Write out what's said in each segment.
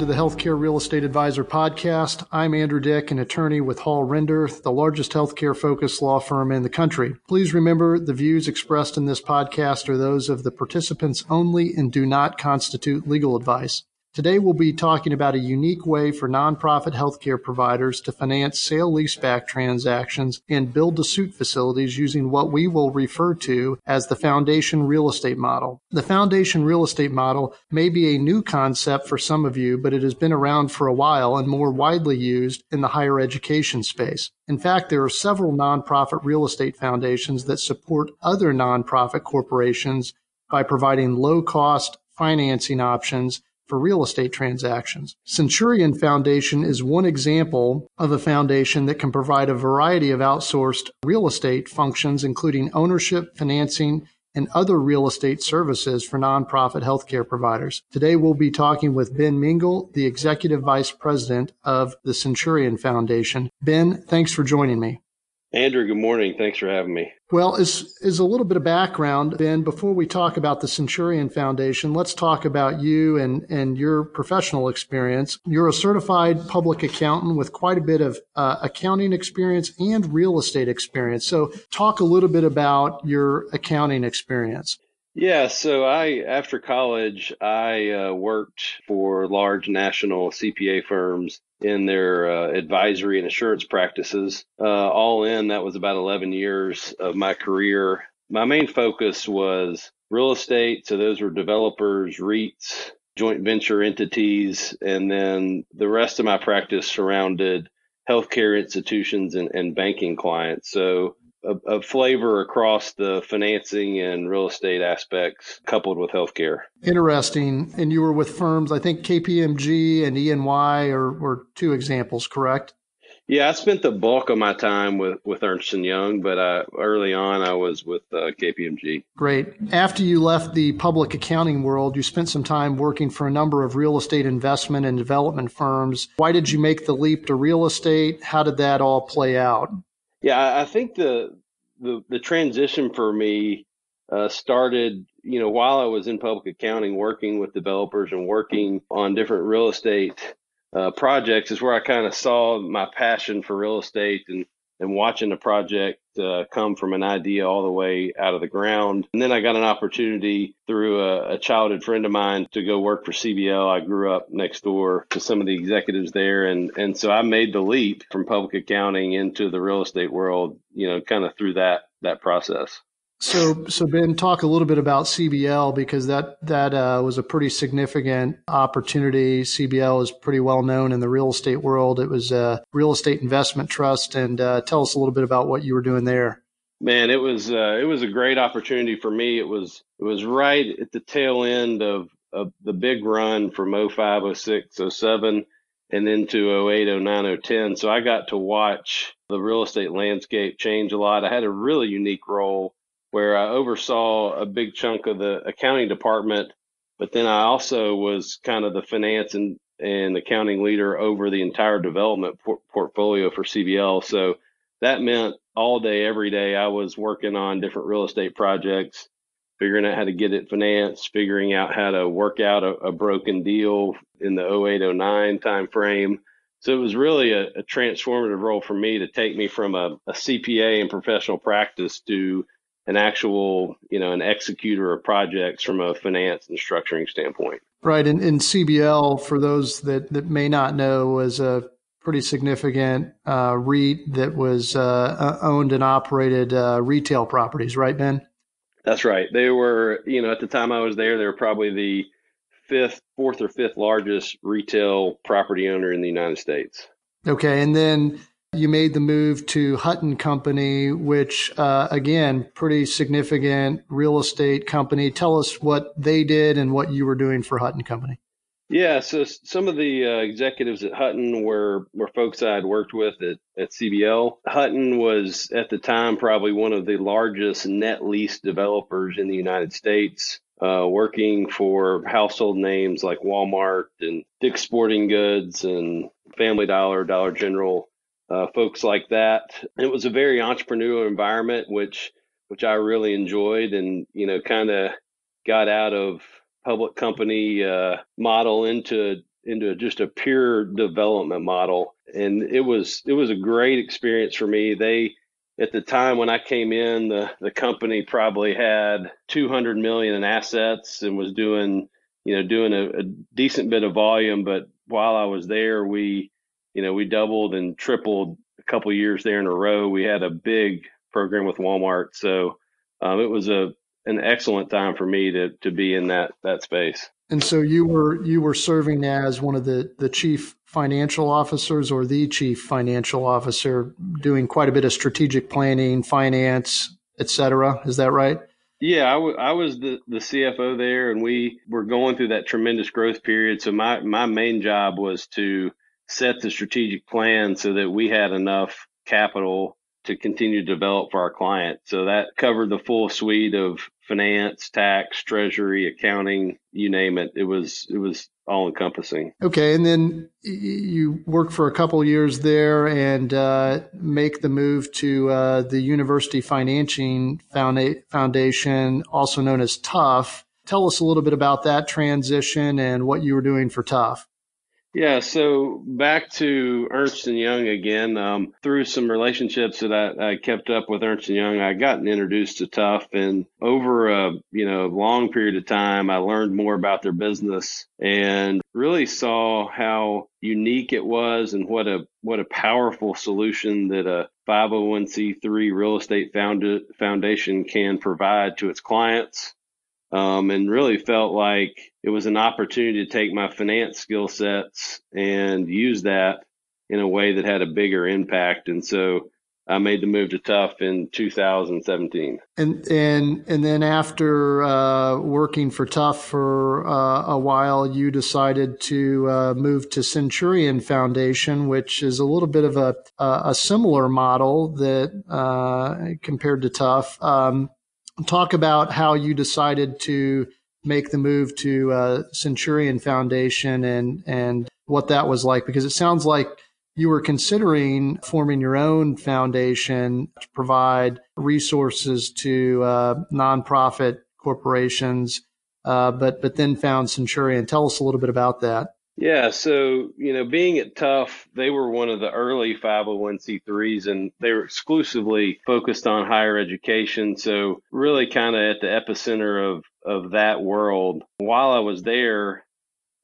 to the Healthcare Real Estate Advisor podcast. I'm Andrew Dick, an attorney with Hall Render, the largest healthcare focused law firm in the country. Please remember the views expressed in this podcast are those of the participants only and do not constitute legal advice. Today, we'll be talking about a unique way for nonprofit healthcare providers to finance sale leaseback transactions and build to suit facilities using what we will refer to as the foundation real estate model. The foundation real estate model may be a new concept for some of you, but it has been around for a while and more widely used in the higher education space. In fact, there are several nonprofit real estate foundations that support other nonprofit corporations by providing low cost financing options for real estate transactions. Centurion Foundation is one example of a foundation that can provide a variety of outsourced real estate functions, including ownership, financing, and other real estate services for nonprofit healthcare providers. Today, we'll be talking with Ben Mingle, the Executive Vice President of the Centurion Foundation. Ben, thanks for joining me. Andrew, good morning. Thanks for having me. Well, as, as a little bit of background, Ben, before we talk about the Centurion Foundation, let's talk about you and, and your professional experience. You're a certified public accountant with quite a bit of uh, accounting experience and real estate experience. So, talk a little bit about your accounting experience. Yeah, so I after college I uh, worked for large national CPA firms in their uh, advisory and assurance practices. Uh, all in, that was about 11 years of my career. My main focus was real estate, so those were developers, REITs, joint venture entities, and then the rest of my practice surrounded healthcare institutions and, and banking clients. So a, a, flavor across the financing and real estate aspects coupled with healthcare. Interesting. And you were with firms, I think KPMG and EY are, were two examples, correct? Yeah, I spent the bulk of my time with, with Ernst & Young, but uh, early on I was with uh, KPMG. Great. After you left the public accounting world, you spent some time working for a number of real estate investment and development firms. Why did you make the leap to real estate? How did that all play out? Yeah, I think the the, the transition for me uh, started, you know, while I was in public accounting, working with developers and working on different real estate uh, projects, is where I kind of saw my passion for real estate and and watching the project uh, come from an idea all the way out of the ground. And then I got an opportunity through a, a, childhood friend of mine to go work for CBL. I grew up next door to some of the executives there. And, and so I made the leap from public accounting into the real estate world, you know, kind of through that, that process. So, so Ben, talk a little bit about CBL because that that uh, was a pretty significant opportunity. CBL is pretty well known in the real estate world. It was a real estate investment trust, and uh, tell us a little bit about what you were doing there. Man, it was uh, it was a great opportunity for me. It was it was right at the tail end of, of the big run from 05, 06, 07, and then to 08, 09, 010. So I got to watch the real estate landscape change a lot. I had a really unique role where I oversaw a big chunk of the accounting department, but then I also was kind of the finance and, and accounting leader over the entire development por- portfolio for CBL. So that meant all day, every day, I was working on different real estate projects, figuring out how to get it financed, figuring out how to work out a, a broken deal in the 08, 09 timeframe. So it was really a, a, transformative role for me to take me from a, a CPA and professional practice to an actual, you know, an executor of projects from a finance and structuring standpoint. Right. And, and CBL, for those that, that may not know, was a pretty significant uh, REIT that was uh, owned and operated uh, retail properties, right, Ben? That's right. They were, you know, at the time I was there, they were probably the fifth, fourth or fifth largest retail property owner in the United States. Okay. And then you made the move to Hutton Company, which, uh, again, pretty significant real estate company. Tell us what they did and what you were doing for Hutton Company. Yeah, so some of the uh, executives at Hutton were, were folks I had worked with at, at CBL. Hutton was at the time probably one of the largest net lease developers in the United States, uh, working for household names like Walmart and Dick's Sporting Goods and Family Dollar, Dollar General, uh, folks like that. It was a very entrepreneurial environment, which which I really enjoyed, and you know, kind of got out of public company uh, model into into just a pure development model. And it was it was a great experience for me. They at the time when I came in, the, the company probably had 200 million in assets and was doing, you know, doing a, a decent bit of volume. But while I was there, we, you know, we doubled and tripled a couple years there in a row. We had a big program with Walmart, so um, it was a an excellent time for me to to be in that that space. And so you were you were serving as one of the the chief financial officers or the chief financial officer, doing quite a bit of strategic planning, finance, et cetera. Is that right? Yeah, I, w- I was the, the CFO there, and we were going through that tremendous growth period. So my my main job was to set the strategic plan so that we had enough capital to continue to develop for our client. So that covered the full suite of finance, tax, treasury, accounting, you name it. It was it was all encompassing. Okay, and then you work for a couple years there and uh, make the move to uh, the University Financing Foundation, also known as TUF. Tell us a little bit about that transition and what you were doing for TUF. Yeah, so back to Ernst and Young again. Um, through some relationships that I, I, kept up with Ernst and Young, I gotten introduced to TUF, and over a you know long period of time, I learned more about their business and really saw how unique it was and what a what a powerful solution that a 501c3 real estate found, foundation can provide to its clients um, and really felt like it was an opportunity to take my finance skill sets and use that in a way that had a bigger impact. And so I made the move to TUF in 2017. And and and then after uh, working for TUF for uh, a while, you decided to uh, move to Centurion Foundation, which is a little bit of a a similar model that uh, compared to TUF. Um, talk about how you decided to make the move to uh, Centurion Foundation and and what that was like because it sounds like you were considering forming your own foundation to provide resources to uh, nonprofit corporations, uh, but but then found Centurion. Tell us a little bit about that. Yeah, so you know, being at TUF, they were one of the early 501c3s, and they were exclusively focused on higher education. So really, kind of at the epicenter of of that world. While I was there,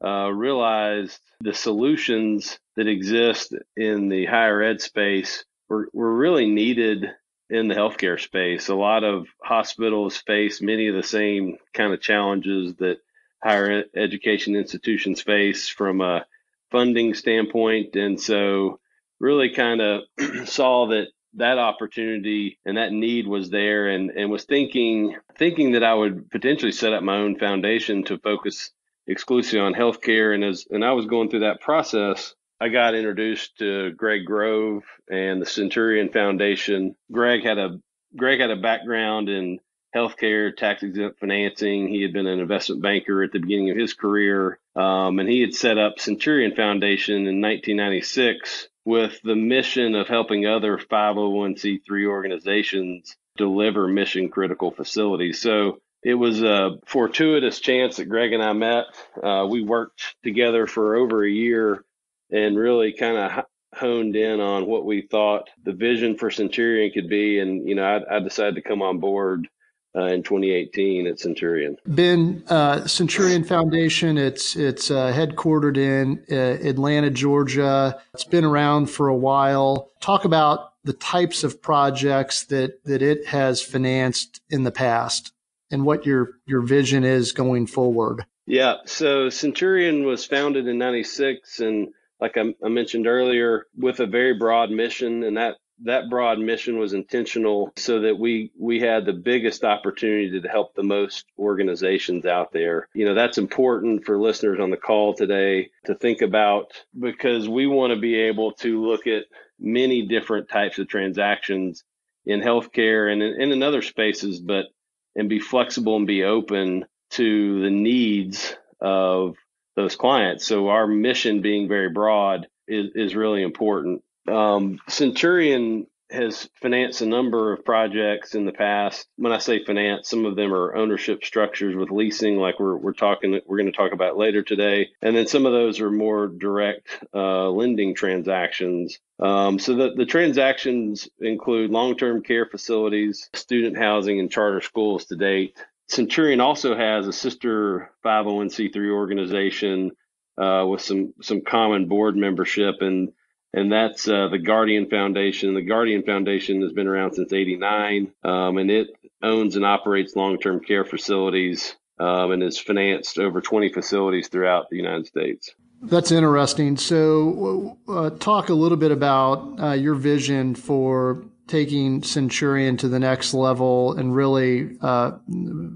uh, realized the solutions that exist in the higher ed space were, were really needed in the healthcare space. A lot of hospitals face many of the same kind of challenges that higher education institutions face from a funding standpoint. And so really kind of saw that that opportunity and that need was there and, and was thinking thinking that I would potentially set up my own foundation to focus exclusively on healthcare. And as and I was going through that process, I got introduced to Greg Grove and the Centurion Foundation. Greg had a Greg had a background in healthcare, tax exempt financing. He had been an investment banker at the beginning of his career, um, and he had set up Centurion Foundation in 1996 with the mission of helping other 501c3 organizations deliver mission critical facilities. So it was a fortuitous chance that Greg and I met. Uh, we worked together for over a year and really kind of honed in on what we thought the vision for Centurion could be. And, you know, I, I decided to come on board uh, in 2018 at Centurion. Ben, uh, Centurion Foundation, it's it's uh, headquartered in uh, Atlanta, Georgia. It's been around for a while. Talk about the types of projects that that it has financed in the past and what your your vision is going forward. Yeah, so Centurion was founded in 96 and like I, I mentioned earlier with a very broad mission and that that broad mission was intentional so that we we had the biggest opportunity to help the most organizations out there. You know, that's important for listeners on the call today to think about because we want to be able to look at many different types of transactions in healthcare and in, and in other spaces, but and be flexible and be open to the needs of those clients. So our mission being very broad is, is really important um, Centurion has financed a number of projects in the past. When I say finance, some of them are ownership structures with leasing, like we're we're talking we're going to talk about later today, and then some of those are more direct uh, lending transactions. Um, so the, the transactions include long-term care facilities, student housing, and charter schools to date. Centurion also has a sister 501c3 organization uh, with some some common board membership and and that's uh, the Guardian Foundation. The Guardian Foundation has been around since '89, um, and it owns and operates long-term care facilities um, and has financed over 20 facilities throughout the United States. That's interesting. So, uh, talk a little bit about uh, your vision for taking Centurion to the next level and really uh,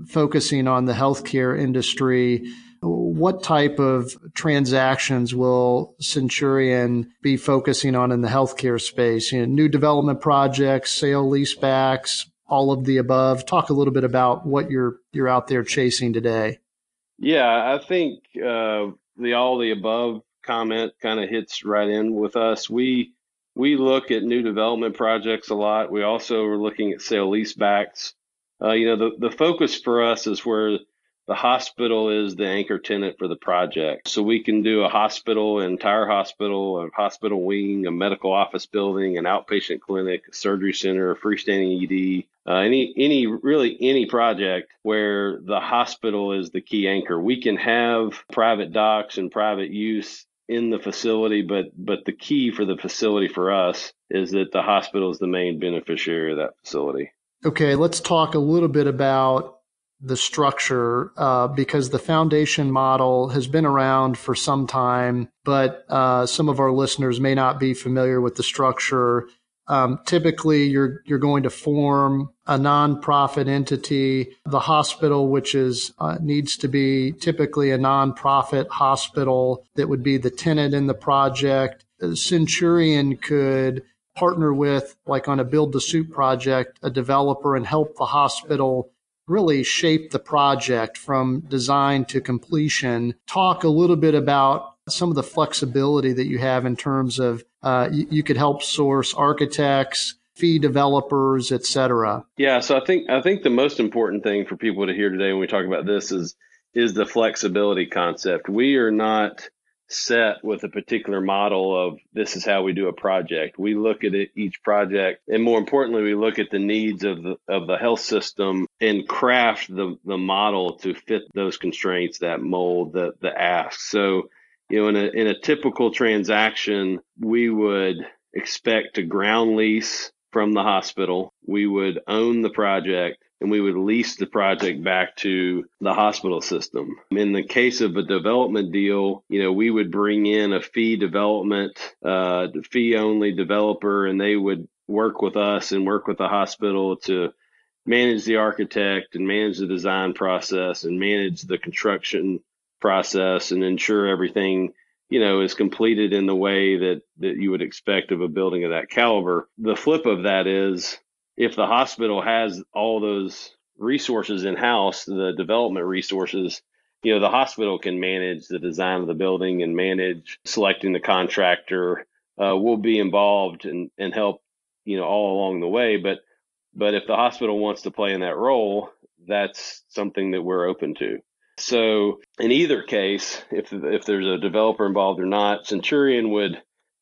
focusing on the healthcare industry what type of transactions will Centurion be focusing on in the healthcare space? You know, new development projects, sale leasebacks, all of the above. Talk a little bit about what you're you're out there chasing today. Yeah, I think uh, the all the above comment kind of hits right in with us. We we look at new development projects a lot. We also are looking at sale leasebacks. Uh, you know, the, the focus for us is where the hospital is the anchor tenant for the project. So we can do a hospital, entire hospital, a hospital wing, a medical office building, an outpatient clinic, a surgery center, a freestanding ED, uh, any any really any project where the hospital is the key anchor. We can have private docs and private use in the facility, but but the key for the facility for us is that the hospital is the main beneficiary of that facility. Okay, let's talk a little bit about the structure uh, because the foundation model has been around for some time, but uh, some of our listeners may not be familiar with the structure. Um, typically, you're you're going to form a nonprofit entity. The hospital, which is uh, needs to be typically a nonprofit hospital that would be the tenant in the project. Centurion could partner with, like on a build to suit project, a developer and help the hospital really shape the project from design to completion. Talk a little bit about some of the flexibility that you have in terms of uh, you, you could help source architects, fee developers, et cetera. Yeah, so I think I think the most important thing for people to hear today when we talk about this is is the flexibility concept. We are not set with a particular model of this is how we do a project. We look at it, each project, and more importantly, we look at the needs of the of the health system and craft the the model to fit those constraints that mold the the ask. So, you know, in a in a typical transaction, we would expect to ground lease from the hospital. We would own the project and we would lease the project back to the hospital system. In the case of a development deal, you know, we would bring in a fee development, uh, fee only developer, and they would work with us and work with the hospital to manage the architect and manage the design process and manage the construction process and ensure everything you know is completed in the way that that you would expect of a building of that caliber the flip of that is if the hospital has all those resources in house, the development resources, you know, the hospital can manage the design of the building and manage selecting the contractor. Uh, we'll be involved and, and help, you know, all along the way. But but if the hospital wants to play in that role, that's something that we're open to. So in either case, if if there's a developer involved or not, Centurion would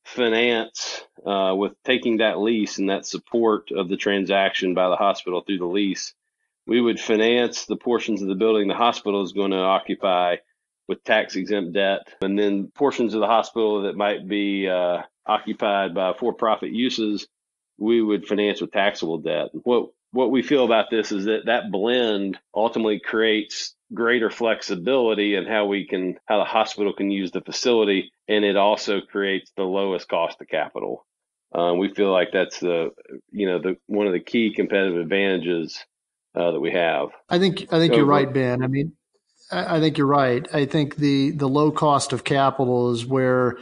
finance uh, with taking that lease and that support of the transaction by the hospital through the lease. We would finance the portions of the building the hospital is going to occupy with tax exempt debt, and then portions of the hospital that might be uh, occupied by for profit uses, we would finance with taxable debt. What what we feel about this is that that blend ultimately creates greater flexibility in how we can how the hospital can use the facility and it also creates the lowest cost of capital. Um, we feel like that's the you know the one of the key competitive advantages uh, that we have. I think i think so, you're right ben. I mean I think you're right. I think the, the low cost of capital is where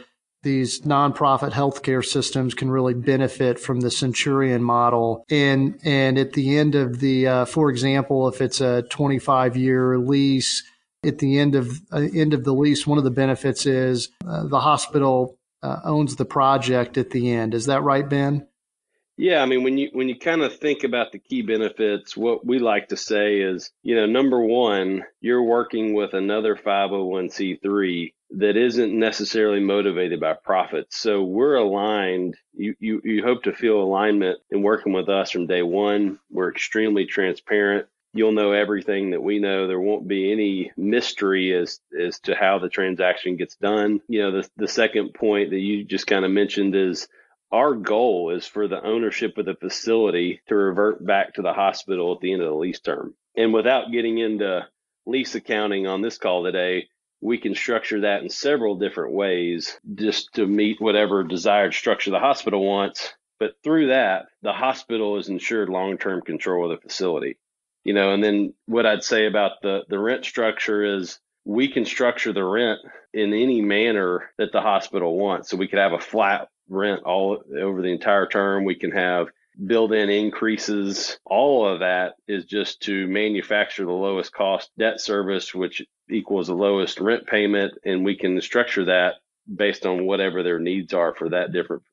these nonprofit healthcare systems can really benefit from the Centurion model. And and at the end of the, uh, for example, if it's a 25 year lease, at the end of uh, end of the lease, one of the benefits is uh, the hospital uh, owns the project at the end. Is that right, Ben? Yeah, I mean when you when you kind of think about the key benefits, what we like to say is, you know, number one, you're working with another 501c3 that isn't necessarily motivated by profits. So we're aligned. You, you you hope to feel alignment in working with us from day one. We're extremely transparent. You'll know everything that we know. There won't be any mystery as as to how the transaction gets done. You know, the the second point that you just kind of mentioned is our goal is for the ownership of the facility to revert back to the hospital at the end of the lease term. And without getting into lease accounting on this call today, we can structure that in several different ways just to meet whatever desired structure the hospital wants. But through that, the hospital is ensured long term control of the facility. You know, and then what I'd say about the, the rent structure is we can structure the rent in any manner that the hospital wants. So we could have a flat rent all over the entire term. We can have build in increases. All of that is just to manufacture the lowest cost debt service, which equals the lowest rent payment. And we can structure that based on whatever their needs are for that different,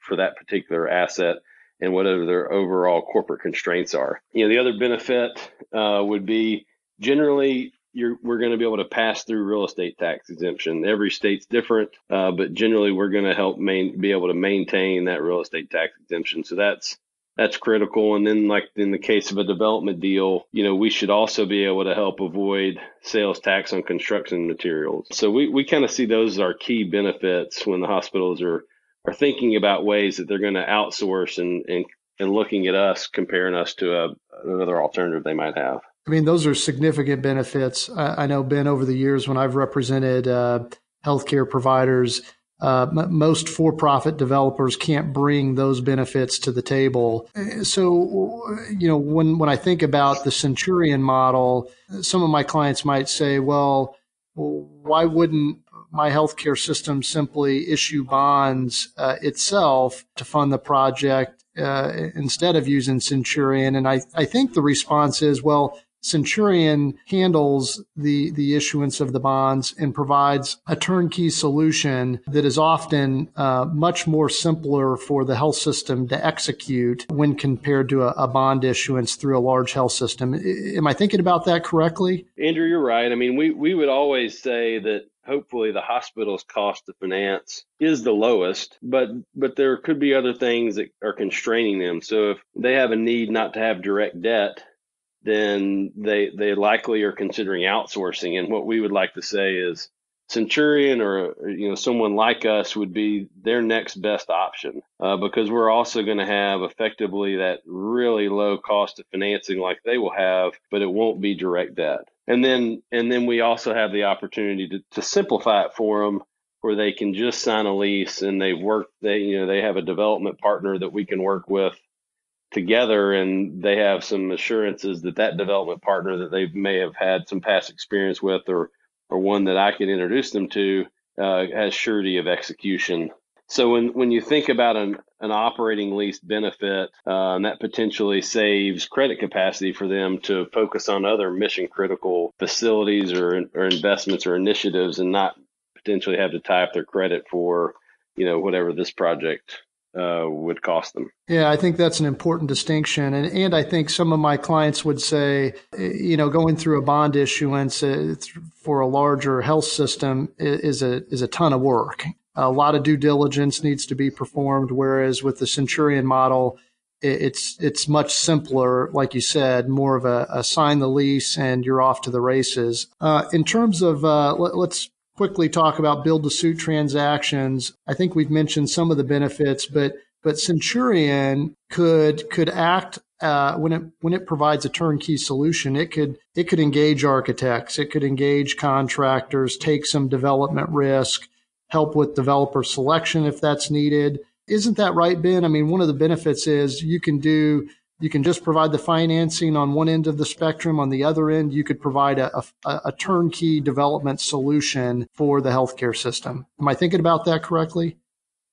for that particular asset and whatever their overall corporate constraints are. You know, the other benefit uh, would be generally you're, we're going to be able to pass through real estate tax exemption. Every state's different, uh, but generally we're going to help main, be able to maintain that real estate tax exemption. So that's that's critical. And then, like in the case of a development deal, you know, we should also be able to help avoid sales tax on construction materials. So we, we kind of see those as our key benefits when the hospitals are are thinking about ways that they're going to outsource and, and and looking at us, comparing us to a, another alternative they might have. I mean, those are significant benefits. I, I know, Ben, over the years when I've represented uh, healthcare providers, uh, m- most for profit developers can't bring those benefits to the table. So, you know, when, when I think about the Centurion model, some of my clients might say, well, why wouldn't my healthcare system simply issue bonds uh, itself to fund the project uh, instead of using Centurion? And I, I think the response is, well, Centurion handles the, the issuance of the bonds and provides a turnkey solution that is often uh, much more simpler for the health system to execute when compared to a, a, bond issuance through a large health system. Am I thinking about that correctly? Andrew, you're right. I mean, we, we would always say that hopefully the hospital's cost to finance is the lowest, but but there could be other things that are constraining them. So if they have a need not to have direct debt, then they they likely are considering outsourcing. And what we would like to say is Centurion or you know someone like us would be their next best option uh, because we're also going to have effectively that really low cost of financing like they will have, but it won't be direct debt. And then and then we also have the opportunity to, to simplify it for them where they can just sign a lease and they work they you know they have a development partner that we can work with together and they have some assurances that that development partner that they may have had some past experience with or or one that I can introduce them to uh, has surety of execution. So when when you think about an an operating lease benefit, uh, and that potentially saves credit capacity for them to focus on other mission critical facilities or or investments or initiatives, and not potentially have to tie up their credit for you know whatever this project uh, would cost them. Yeah, I think that's an important distinction, and and I think some of my clients would say, you know, going through a bond issuance uh, for a larger health system is a is a ton of work. A lot of due diligence needs to be performed, whereas with the Centurion model, it's it's much simpler, like you said, more of a, a sign the lease and you're off to the races. Uh, in terms of uh, let, us quickly talk about build to suit transactions. I think we've mentioned some of the benefits, but but Centurion could could act uh, when it when it provides a turnkey solution. It could it could engage architects, it could engage contractors, take some development risk, help with developer selection if that's needed. Isn't that right, Ben? I mean, one of the benefits is you can do you can just provide the financing on one end of the spectrum. On the other end, you could provide a, a, a turnkey development solution for the healthcare system. Am I thinking about that correctly?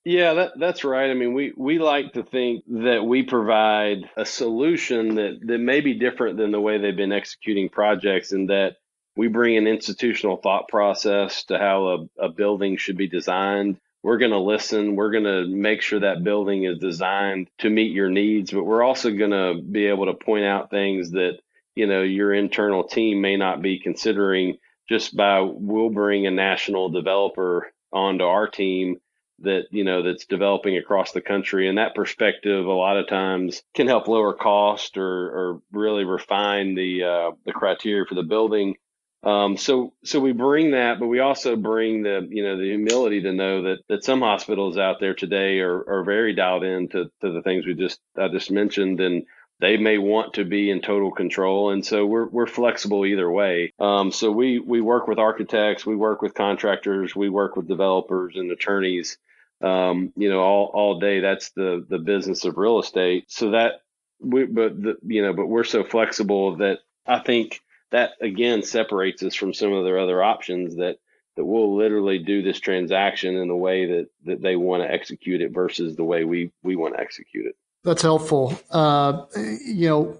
Yeah, that, that's right. I mean, we, we like to think that we provide a solution that, that may be different than the way they've been executing projects and that we bring an institutional thought process to how a, a building should be designed. We're going to listen. We're going to make sure that building is designed to meet your needs, but we're also going to be able to point out things that, you know, your internal team may not be considering just by we'll bring a national developer onto our team that you know that's developing across the country and that perspective a lot of times can help lower cost or, or really refine the uh, the criteria for the building um, so so we bring that, but we also bring the you know the humility to know that that some hospitals out there today are are very dialed in to, to the things we just I just mentioned, and they may want to be in total control, and so we're we're flexible either way. Um, so we we work with architects, we work with contractors, we work with developers and attorneys. Um, you know, all all day. That's the the business of real estate. So that we, but the, you know, but we're so flexible that I think that again separates us from some of their other options that that we'll literally do this transaction in the way that that they want to execute it versus the way we we want to execute it. That's helpful. Uh, you know,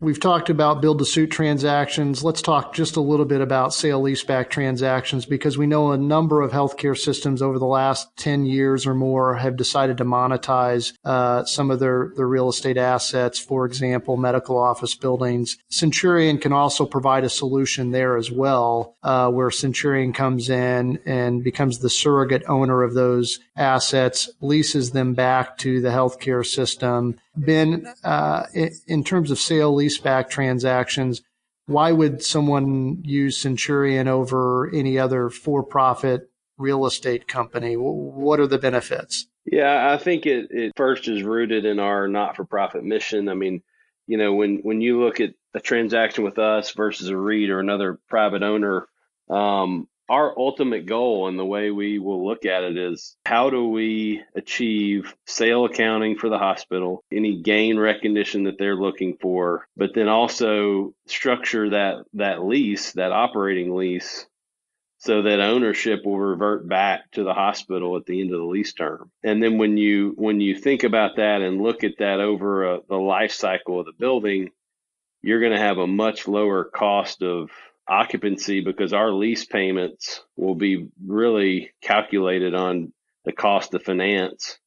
We've talked about build to suit transactions. Let's talk just a little bit about sale leaseback transactions because we know a number of healthcare systems over the last 10 years or more have decided to monetize uh, some of their, their real estate assets, for example, medical office buildings. Centurion can also provide a solution there as well, uh, where Centurion comes in and becomes the surrogate owner of those assets, leases them back to the healthcare system Ben, uh, in terms of sale leaseback transactions, why would someone use Centurion over any other for profit real estate company? What are the benefits? Yeah, I think it, it first is rooted in our not for profit mission. I mean, you know, when, when you look at a transaction with us versus a REIT or another private owner, um, our ultimate goal and the way we will look at it is how do we achieve sale accounting for the hospital, any gain recognition that they're looking for, but then also structure that, that lease, that operating lease so that ownership will revert back to the hospital at the end of the lease term. And then when you when you think about that and look at that over a, the life cycle of the building, you're going to have a much lower cost of occupancy because our lease payments will be really calculated on the cost of finance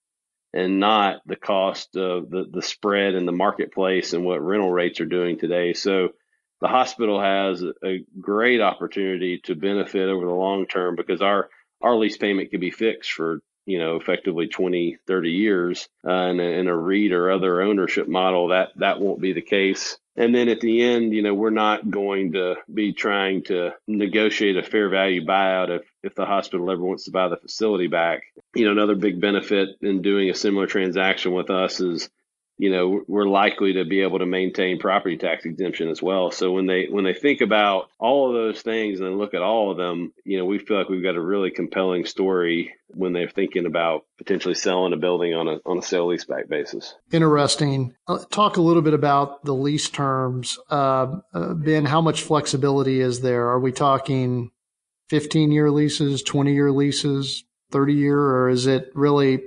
and not the cost of the, the spread in the marketplace and what rental rates are doing today. So the hospital has a great opportunity to benefit over the long term because our, our lease payment can be fixed for, you know, effectively 20, 30 years. Uh, in, a, in a REIT or other ownership model, that, that won't be the case. And then at the end, you know, we're not going to be trying to negotiate a fair value buyout if, if the hospital ever wants to buy the facility back. You know, another big benefit in doing a similar transaction with us is you know we're likely to be able to maintain property tax exemption as well. So when they when they think about all of those things and look at all of them you know we feel like we've got a really compelling story when they're thinking about potentially selling a building on a on a sale leaseback basis. Interesting. Uh, talk a little bit about the lease terms. Uh, uh, ben how much flexibility is there? Are we talking 15 year leases 20 year leases 30 year or is it really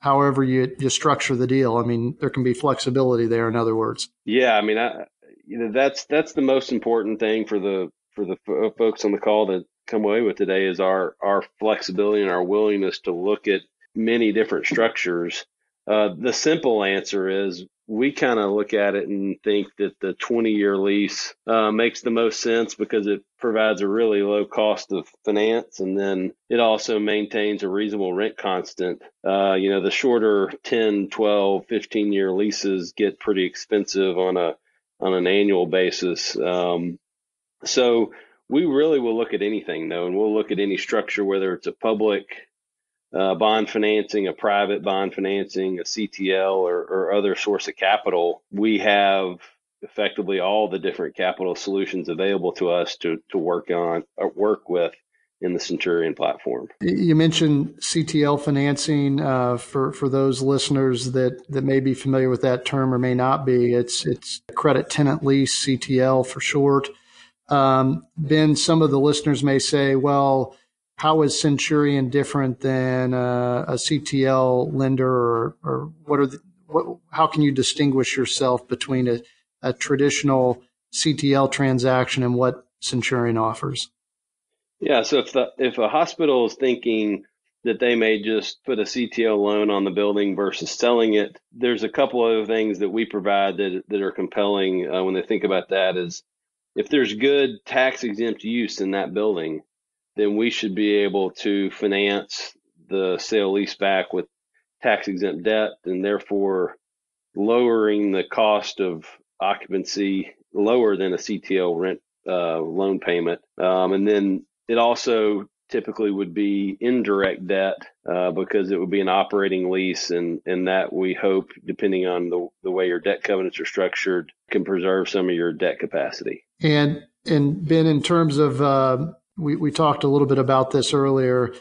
however you, you structure the deal. I mean, there can be flexibility there. In other words. Yeah, I mean, I, you know, that's that's the most important thing for the for the f- folks on the call to come away with today is our our flexibility and our willingness to look at many different structures. Uh, the simple answer is we kind of look at it and think that the 20 year lease uh, makes the most sense because it provides a really low cost of finance and then it also maintains a reasonable rent constant. Uh, you know, the shorter 10, 12, 15 year leases get pretty expensive on a on an annual basis. Um, so we really will look at anything though, and we'll look at any structure, whether it's a public uh, bond financing, a private bond financing, a CTL, or, or other source of capital, we have effectively all the different capital solutions available to us to, to work on or uh, work with in the Centurion platform. You mentioned CTL financing uh, for for those listeners that that may be familiar with that term or may not be. It's it's credit tenant lease CTL for short. Um, ben, some of the listeners may say, well how is Centurion different than a, a CTL lender, or, or what are the, what, how can you distinguish yourself between a, a traditional CTL transaction and what Centurion offers? Yeah, so if the if a hospital is thinking that they may just put a CTL loan on the building versus selling it. There's a couple other things that we provide that that are compelling uh, when they think about that. Is if there's good tax exempt use in that building, then we should be able to finance the sale lease back with tax exempt debt and therefore lowering the cost of occupancy lower than a CTL rent uh, loan payment. Um, and then it also typically would be indirect debt uh, because it would be an operating lease, and, and that we hope, depending on the, the way your debt covenants are structured, can preserve some of your debt capacity. And and Ben, in terms of uh, we we talked a little bit about this earlier.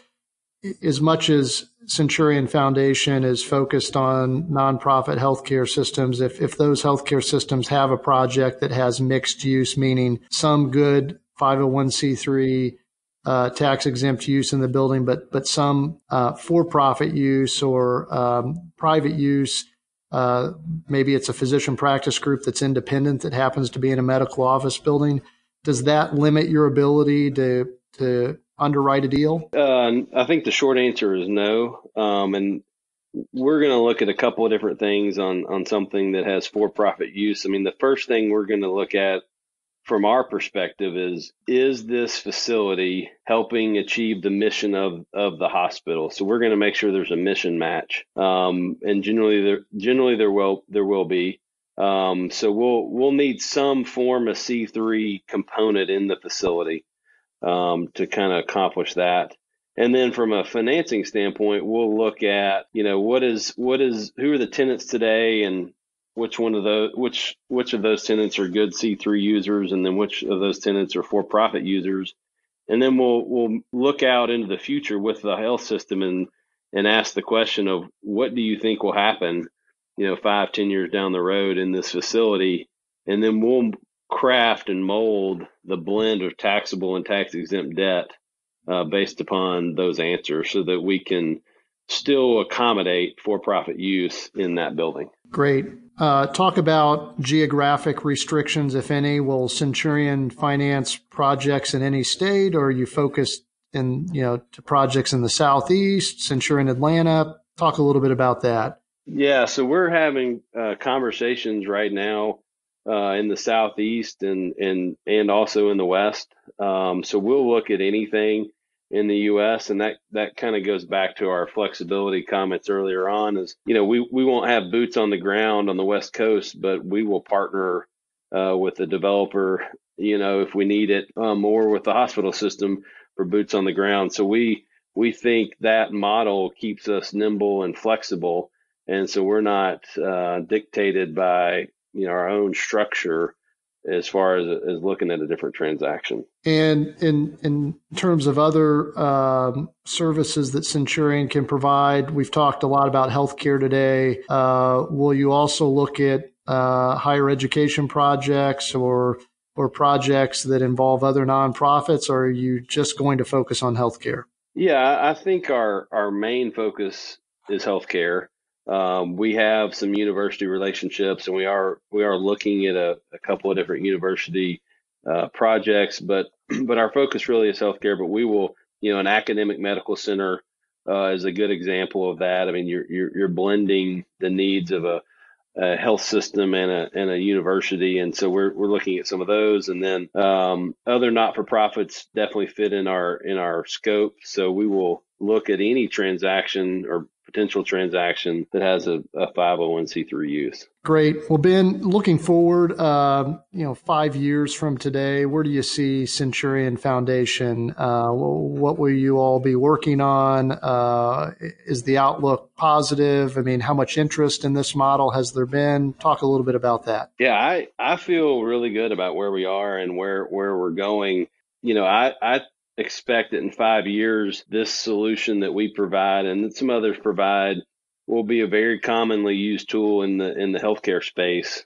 As much as Centurion Foundation is focused on nonprofit healthcare systems, if if those healthcare systems have a project that has mixed use, meaning some good 501c3 uh, tax exempt use in the building, but but some uh, for profit use or um, private use. Uh, maybe it's a physician practice group that's independent that happens to be in a medical office building. Does that limit your ability to to underwrite a deal? Uh, I think the short answer is no. Um, and we're going to look at a couple of different things on on something that has for profit use. I mean, the first thing we're going to look at from our perspective is is this facility helping achieve the mission of of the hospital so we're going to make sure there's a mission match um, and generally there generally there will there will be um, so we'll we'll need some form of c3 component in the facility um, to kind of accomplish that. And then from a financing standpoint we'll look at you know what is what is who are the tenants today and which one of those which which of those tenants are good C3 users and then which of those tenants are for profit users. And then we'll we'll look out into the future with the health system and and ask the question of what do you think will happen you know five ten years down the road in this facility and then we'll craft and mold the blend of taxable and tax exempt debt uh, based upon those answers so that we can still accommodate for profit use in that building great uh, talk about geographic restrictions, if any. Will Centurion finance projects in any state, or are you focused in you know to projects in the southeast, Centurion Atlanta? Talk a little bit about that. Yeah, so we're having uh, conversations right now uh, in the southeast and and and also in the west. Um, so we'll look at anything in the U.S. and that that kind of goes back to our flexibility comments earlier on. Is you know we we won't have boots on the ground on the West Coast, but we will partner uh, with the developer, you know, if we need it, um, or with the hospital system for boots on the ground. So we we think that model keeps us nimble and flexible, and so we're not uh, dictated by you know our own structure as far as, as looking at a different transaction. And in in terms of other um, services that Centurion can provide, we've talked a lot about healthcare today. Uh, will you also look at uh, higher education projects or or projects that involve other nonprofits, or are you just going to focus on healthcare? Yeah, I think our our main focus is healthcare. Um, we have some university relationships, and we are we are looking at a, a couple of different university uh, projects, but but our focus really is healthcare. But we will, you know, an academic medical center uh, is a good example of that. I mean, you're you're, you're blending the needs of a, a, health system and a and a university, and so we're we're looking at some of those, and then um, other not for profits definitely fit in our in our scope. So we will look at any transaction or potential transaction that has a, a 501c3 use. Great. Well, Ben, looking forward, uh, you know, five years from today, where do you see Centurion Foundation? Uh, what will you all be working on? Uh, is the outlook positive? I mean, how much interest in this model has there been? Talk a little bit about that. Yeah, I, I feel really good about where we are and where, where we're going. You know, I, I expect that in five years, this solution that we provide and that some others provide will be a very commonly used tool in the in the healthcare space.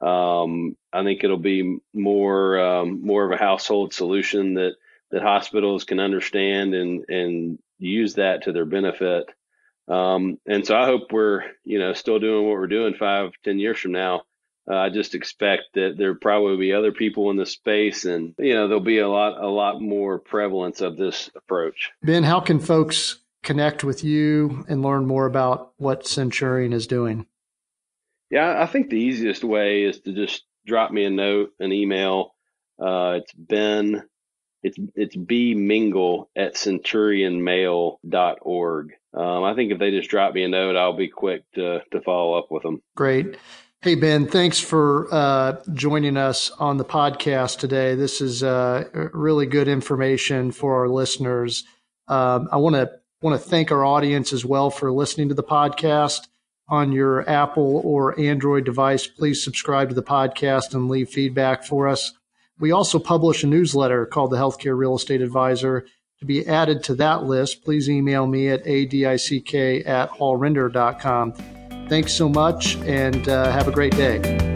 Um, I think it'll be more um, more of a household solution that that hospitals can understand and and use that to their benefit. Um, and so I hope we're you know still doing what we're doing five ten years from now uh, I just expect that there probably be other people in the space, and you know there'll be a lot a lot more prevalence of this approach. Ben, how can folks connect with you and learn more about what Centurion is doing? Yeah, I think the easiest way is to just drop me a note, an email. Uh, it's Ben, it's it's B Mingle at centurionmail.org. Um, I think if they just drop me a note, I'll be quick to to follow up with them. Great. Hey Ben, thanks for uh, joining us on the podcast today. This is uh, really good information for our listeners. Um, I want to want to thank our audience as well for listening to the podcast on your Apple or Android device. Please subscribe to the podcast and leave feedback for us. We also publish a newsletter called the Healthcare Real Estate Advisor. To be added to that list, please email me at adick at hallrender.com. Thanks so much and uh, have a great day.